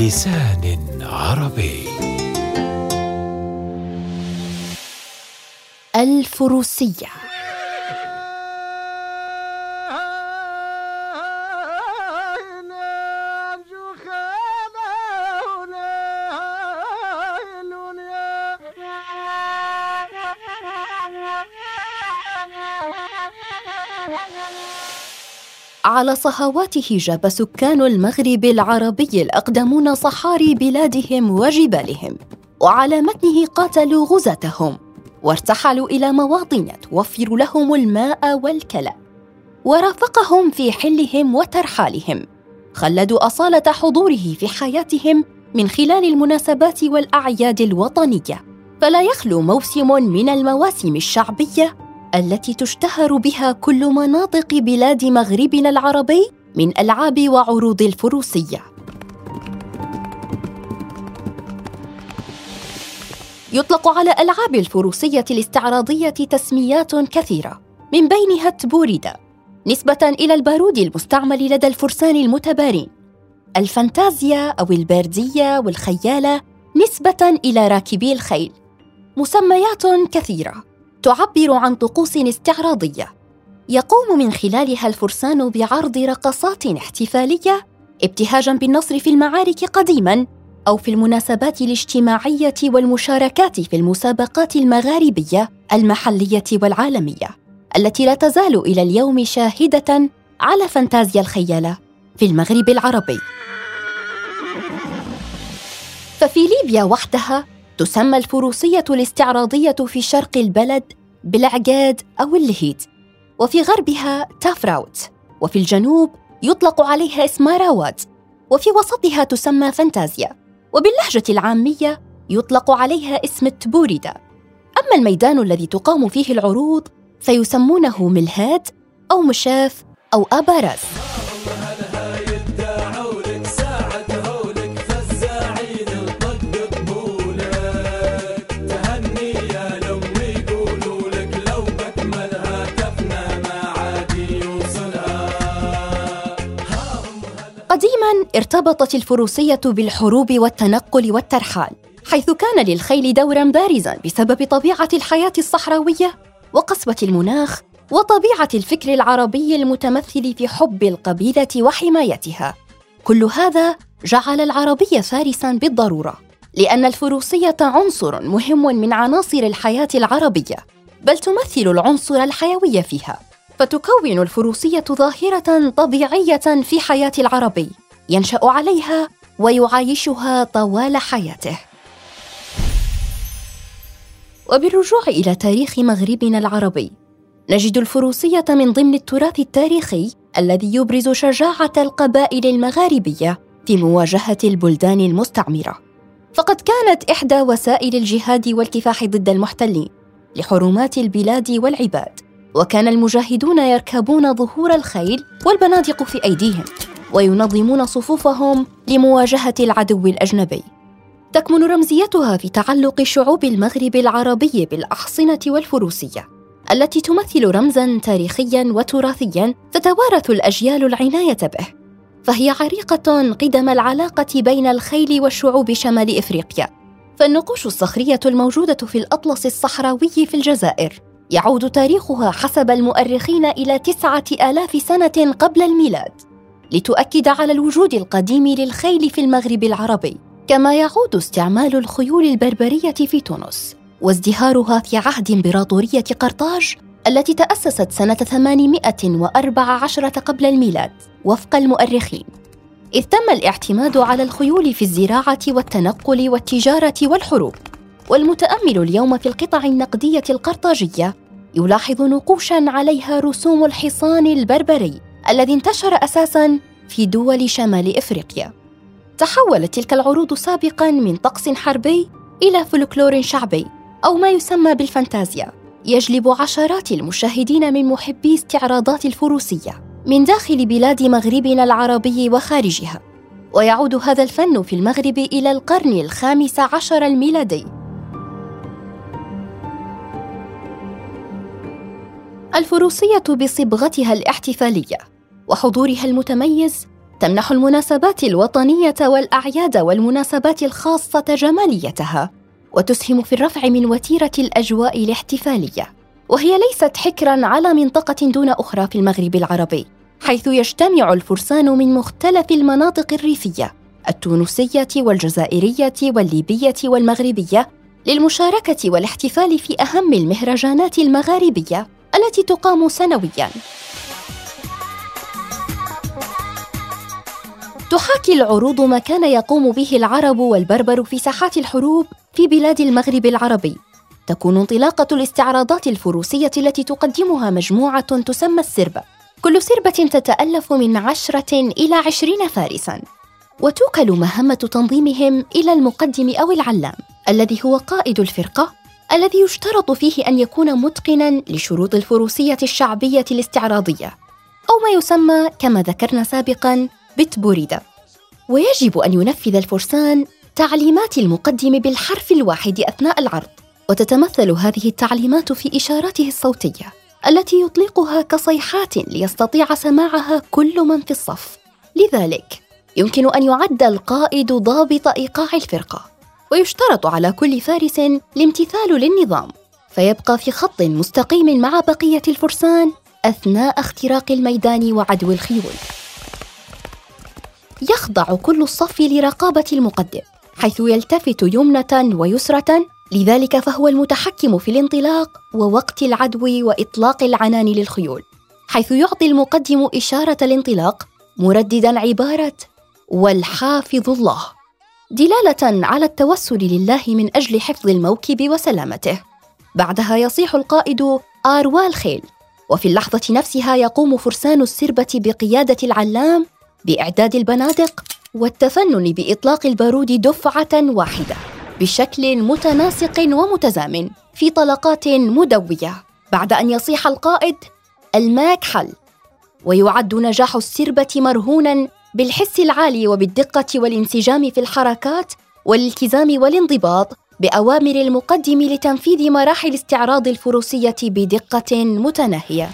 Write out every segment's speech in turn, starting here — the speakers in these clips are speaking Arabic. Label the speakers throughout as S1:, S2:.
S1: بلسان عربي.
S2: الفروسية. على صهواته جاب سكان المغرب العربي الأقدمون صحاري بلادهم وجبالهم وعلى متنه قاتلوا غزاتهم وارتحلوا إلى مواطن توفر لهم الماء والكلى ورافقهم في حلهم وترحالهم خلدوا أصالة حضوره في حياتهم من خلال المناسبات والأعياد الوطنية فلا يخلو موسم من المواسم الشعبية التي تشتهر بها كل مناطق بلاد مغربنا العربي من ألعاب وعروض الفروسية. يطلق على ألعاب الفروسية الاستعراضية تسميات كثيرة من بينها التبوريدا نسبة إلى البارود المستعمل لدى الفرسان المتبارين. الفانتازيا أو البرديه والخيالة نسبة إلى راكبي الخيل مسميات كثيرة. تعبر عن طقوس استعراضية. يقوم من خلالها الفرسان بعرض رقصات احتفالية ابتهاجا بالنصر في المعارك قديما أو في المناسبات الاجتماعية والمشاركات في المسابقات المغاربية المحلية والعالمية التي لا تزال إلى اليوم شاهدة على فانتازيا الخياله في المغرب العربي. ففي ليبيا وحدها تسمى الفروسية الاستعراضية في شرق البلد بالعقاد أو اللهيد وفي غربها تافراوت وفي الجنوب يطلق عليها اسم راوات وفي وسطها تسمى فانتازيا وباللهجة العامية يطلق عليها اسم التبوريدا أما الميدان الذي تقام فيه العروض فيسمونه ملهاد أو مشاف أو أبارز ارتبطت الفروسية بالحروب والتنقل والترحال حيث كان للخيل دورا بارزا بسبب طبيعة الحياة الصحراوية وقسوة المناخ وطبيعة الفكر العربي المتمثل في حب القبيلة وحمايتها. كل هذا جعل العربي فارسا بالضرورة لأن الفروسية عنصر مهم من عناصر الحياة العربية بل تمثل العنصر الحيوي فيها فتكون الفروسية ظاهرة طبيعية في حياة العربي. ينشأ عليها ويعايشها طوال حياته. وبالرجوع إلى تاريخ مغربنا العربي نجد الفروسية من ضمن التراث التاريخي الذي يبرز شجاعة القبائل المغاربية في مواجهة البلدان المستعمرة. فقد كانت إحدى وسائل الجهاد والكفاح ضد المحتلين لحرمات البلاد والعباد وكان المجاهدون يركبون ظهور الخيل والبنادق في أيديهم. وينظمون صفوفهم لمواجهة العدو الأجنبي. تكمن رمزيتها في تعلق شعوب المغرب العربي بالأحصنة والفروسية التي تمثل رمزا تاريخيا وتراثيا تتوارث الأجيال العناية به. فهي عريقة قدم العلاقة بين الخيل وشعوب شمال إفريقيا. فالنقوش الصخرية الموجودة في الأطلس الصحراوي في الجزائر يعود تاريخها حسب المؤرخين إلى تسعة آلاف سنة قبل الميلاد. لتؤكد على الوجود القديم للخيل في المغرب العربي كما يعود استعمال الخيول البربرية في تونس وازدهارها في عهد إمبراطورية قرطاج التي تأسست سنة 814 قبل الميلاد وفق المؤرخين. إذ تم الاعتماد على الخيول في الزراعة والتنقل والتجارة والحروب والمتأمل اليوم في القطع النقدية القرطاجية يلاحظ نقوشا عليها رسوم الحصان البربري. الذي انتشر أساسا في دول شمال إفريقيا. تحولت تلك العروض سابقا من طقس حربي إلى فلكلور شعبي أو ما يسمى بالفانتازيا. يجلب عشرات المشاهدين من محبي استعراضات الفروسية من داخل بلاد مغربنا العربي وخارجها. ويعود هذا الفن في المغرب إلى القرن الخامس عشر الميلادي. الفروسية بصبغتها الاحتفالية وحضورها المتميز تمنح المناسبات الوطنية والأعياد والمناسبات الخاصة جماليتها وتسهم في الرفع من وتيرة الأجواء الاحتفالية. وهي ليست حكرا على منطقة دون أخرى في المغرب العربي حيث يجتمع الفرسان من مختلف المناطق الريفية التونسية والجزائرية والليبية والمغربية للمشاركة والاحتفال في أهم المهرجانات المغاربية. التي تقام سنويا. تحاكي العروض ما كان يقوم به العرب والبربر في ساحات الحروب في بلاد المغرب العربي. تكون انطلاقة الاستعراضات الفروسية التي تقدمها مجموعة تسمى السربة كل سربة تتألف من عشرة إلى عشرين فارساً. وتوكل مهمة تنظيمهم إلى المقدم أو العلام الذي هو قائد الفرقة الذي يشترط فيه أن يكون متقناً لشروط الفروسية الشعبية الاستعراضية أو ما يسمى كما ذكرنا سابقاً بتبوريدا ويجب أن ينفذ الفرسان تعليمات المقدم بالحرف الواحد أثناء العرض وتتمثل هذه التعليمات في إشاراته الصوتية التي يطلقها كصيحات ليستطيع سماعها كل من في الصف. لذلك يمكن أن يعد القائد ضابط إيقاع الفرقة. ويشترط على كل فارس الامتثال للنظام فيبقى في خط مستقيم مع بقية الفرسان أثناء اختراق الميدان وعدو الخيول. يخضع كل الصف لرقابة المقدم حيث يلتفت يمنة ويسرة لذلك فهو المتحكم في الانطلاق ووقت العدو وإطلاق العنان للخيول حيث يعطي المقدم إشارة الانطلاق مرددا عبارة والحافظ الله دلالة على التوسل لله من أجل حفظ الموكب وسلامته. بعدها يصيح القائد آروا الخيل وفي اللحظة نفسها يقوم فرسان السربة بقيادة العلام بإعداد البنادق والتفنن بإطلاق البارود دفعة واحدة بشكل متناسق ومتزامن في طلقات مدوية. بعد أن يصيح القائد الماك حل ويعد نجاح السربة مرهونا بالحس العالي وبالدقة والانسجام في الحركات والالتزام والانضباط بأوامر المقدم لتنفيذ مراحل استعراض الفروسية بدقة متناهية.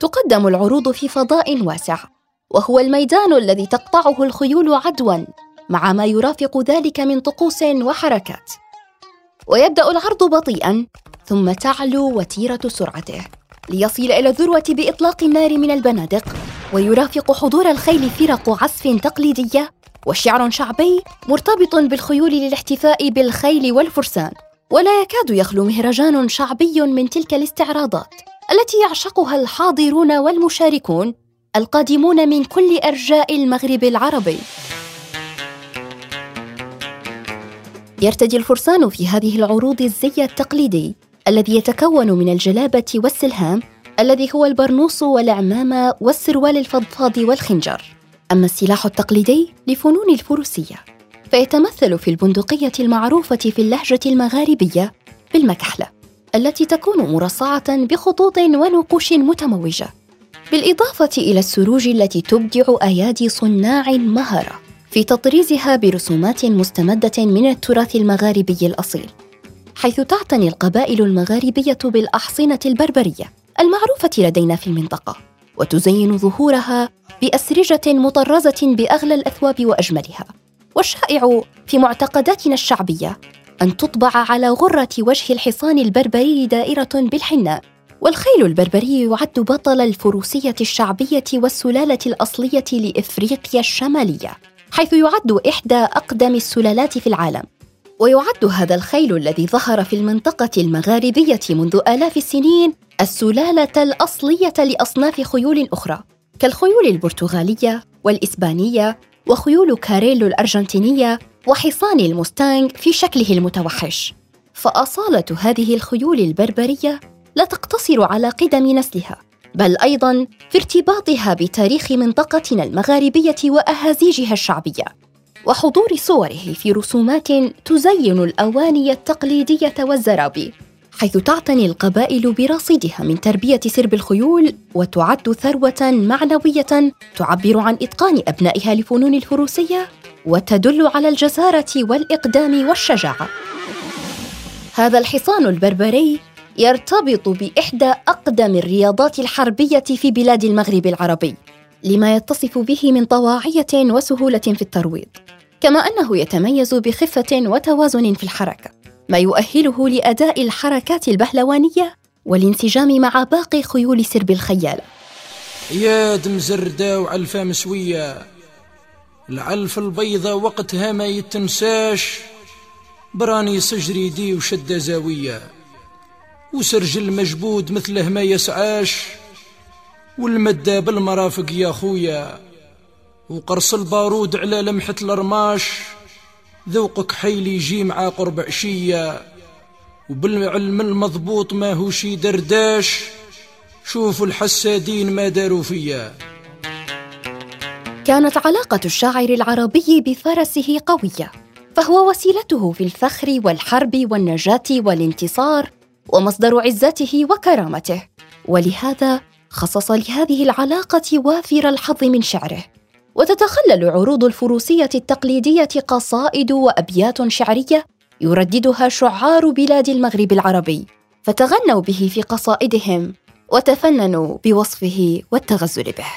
S2: تقدم العروض في فضاء واسع، وهو الميدان الذي تقطعه الخيول عدوا مع ما يرافق ذلك من طقوس وحركات. ويبدأ العرض بطيئا ثم تعلو وتيرة سرعته. ليصل إلى الذروة بإطلاق النار من البنادق ويرافق حضور الخيل فرق عزف تقليدية وشعر شعبي مرتبط بالخيول للاحتفاء بالخيل والفرسان. ولا يكاد يخلو مهرجان شعبي من تلك الاستعراضات التي يعشقها الحاضرون والمشاركون القادمون من كل أرجاء المغرب العربي. يرتدي الفرسان في هذه العروض الزي التقليدي. الذي يتكون من الجلابة والسلهام الذي هو البرنوس والعمامة والسروال الفضفاض والخنجر. أما السلاح التقليدي لفنون الفروسية فيتمثل في البندقية المعروفة في اللهجة المغاربية بالمكحلة التي تكون مرصعة بخطوط ونقوش متموجة. بالإضافة إلى السروج التي تبدع أيادي صناع مهرة في تطريزها برسومات مستمدة من التراث المغاربي الأصيل. حيث تعتني القبائل المغاربية بالأحصنة البربرية المعروفة لدينا في المنطقة وتزين ظهورها بأسرجة مطرزة بأغلى الأثواب وأجملها. والشائع في معتقداتنا الشعبية أن تطبع على غرة وجه الحصان البربري دائرة بالحناء والخيل البربري يعد بطل الفروسية الشعبية والسلالة الأصلية لإفريقيا الشمالية حيث يعد إحدى أقدم السلالات في العالم. ويعد هذا الخيل الذي ظهر في المنطقة المغاربية منذ آلاف السنين السلالة الأصلية لأصناف خيول أخرى كالخيول البرتغالية والإسبانية وخيول كاريلو الأرجنتينية وحصان المستانغ في شكله المتوحش. فأصالة هذه الخيول البربرية لا تقتصر على قدم نسلها بل أيضاً في ارتباطها بتاريخ منطقتنا المغاربية وأهازيجها الشعبية. وحضور صوره في رسومات تزين الأواني التقليدية والزرابي حيث تعتني القبائل برصيدها من تربية سرب الخيول وتعد ثروة معنوية تعبر عن إتقان أبنائها لفنون الفروسية وتدل على الجسارة والإقدام والشجاعة. هذا الحصان البربري يرتبط بإحدى أقدم الرياضات الحربية في بلاد المغرب العربي. لما يتصف به من طواعية وسهولة في الترويض كما أنه يتميز بخفة وتوازن في الحركة ما يؤهله لأداء الحركات البهلوانية والانسجام مع باقي خيول سرب الخياله
S3: يا دم زردة وعلفة مسوية العلف البيضة وقتها ما يتنساش براني صجري دي وشدة زاوية وسرجل مجبود مثله ما يسعاش. والمدة بالمرافق يا خويا. وقرص البارود على لمحة الرماش ذوقك حيل يجي مع قرب عشية. وبالعلم المضبوط ما هو شي درداش شوفوا الحسادين ما داروا فيا.
S2: كانت علاقة الشاعر العربي بفرسه قوية فهو وسيلته في الفخر والحرب والنجاة والانتصار ومصدر عزته وكرامته. ولهذا خصص لهذه العلاقة وافر الحظ من شعره. وتتخلل عروض الفروسية التقليدية قصائد وأبيات شعرية يرددها شعار بلاد المغرب العربي. فتغنوا به في قصائدهم وتفننوا بوصفه والتغزل به.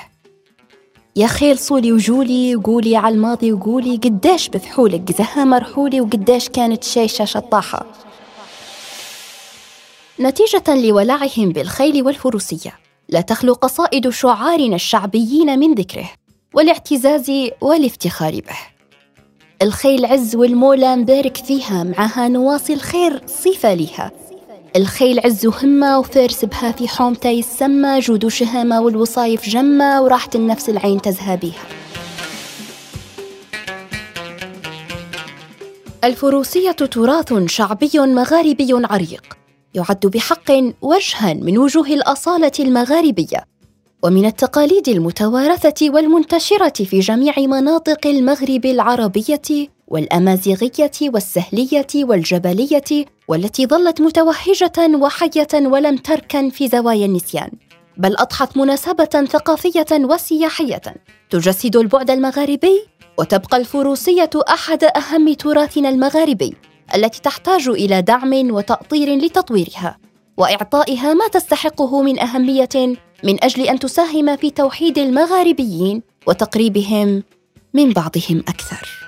S2: يا خيل صولي وجولي وقولي على الماضي وقولي قداش بفحولك زها مرحولي وقداش كانت شيشة شطاحة. نتيجة لولعهم بالخيل والفروسية. لا تخلو قصائد شعارنا الشعبيين من ذكره والاعتزاز والافتخار به. الخيل عز والمولى مبارك فيها معها نواصي الخير صفة لها الخيل عز وهمة وفارس بها في حومته يسمى جود شهامة والوصايف جمة وراحة النفس العين تزهى بها الفروسية تراث شعبي مغاربي عريق. يعد بحق وجها من وجوه الأصالة المغاربية ومن التقاليد المتوارثة والمنتشرة في جميع مناطق المغرب العربية والأمازيغية والسهلية والجبلية والتي ظلت متوهجة وحية ولم تركن في زوايا النسيان بل أضحت مناسبة ثقافية وسياحية تجسد البعد المغاربي وتبقى الفروسية أحد أهم تراثنا المغاربي. التي تحتاج إلى دعم وتأطير لتطويرها وإعطائها ما تستحقه من أهمية من أجل أن تساهم في توحيد المغاربيين وتقريبهم من بعضهم أكثر.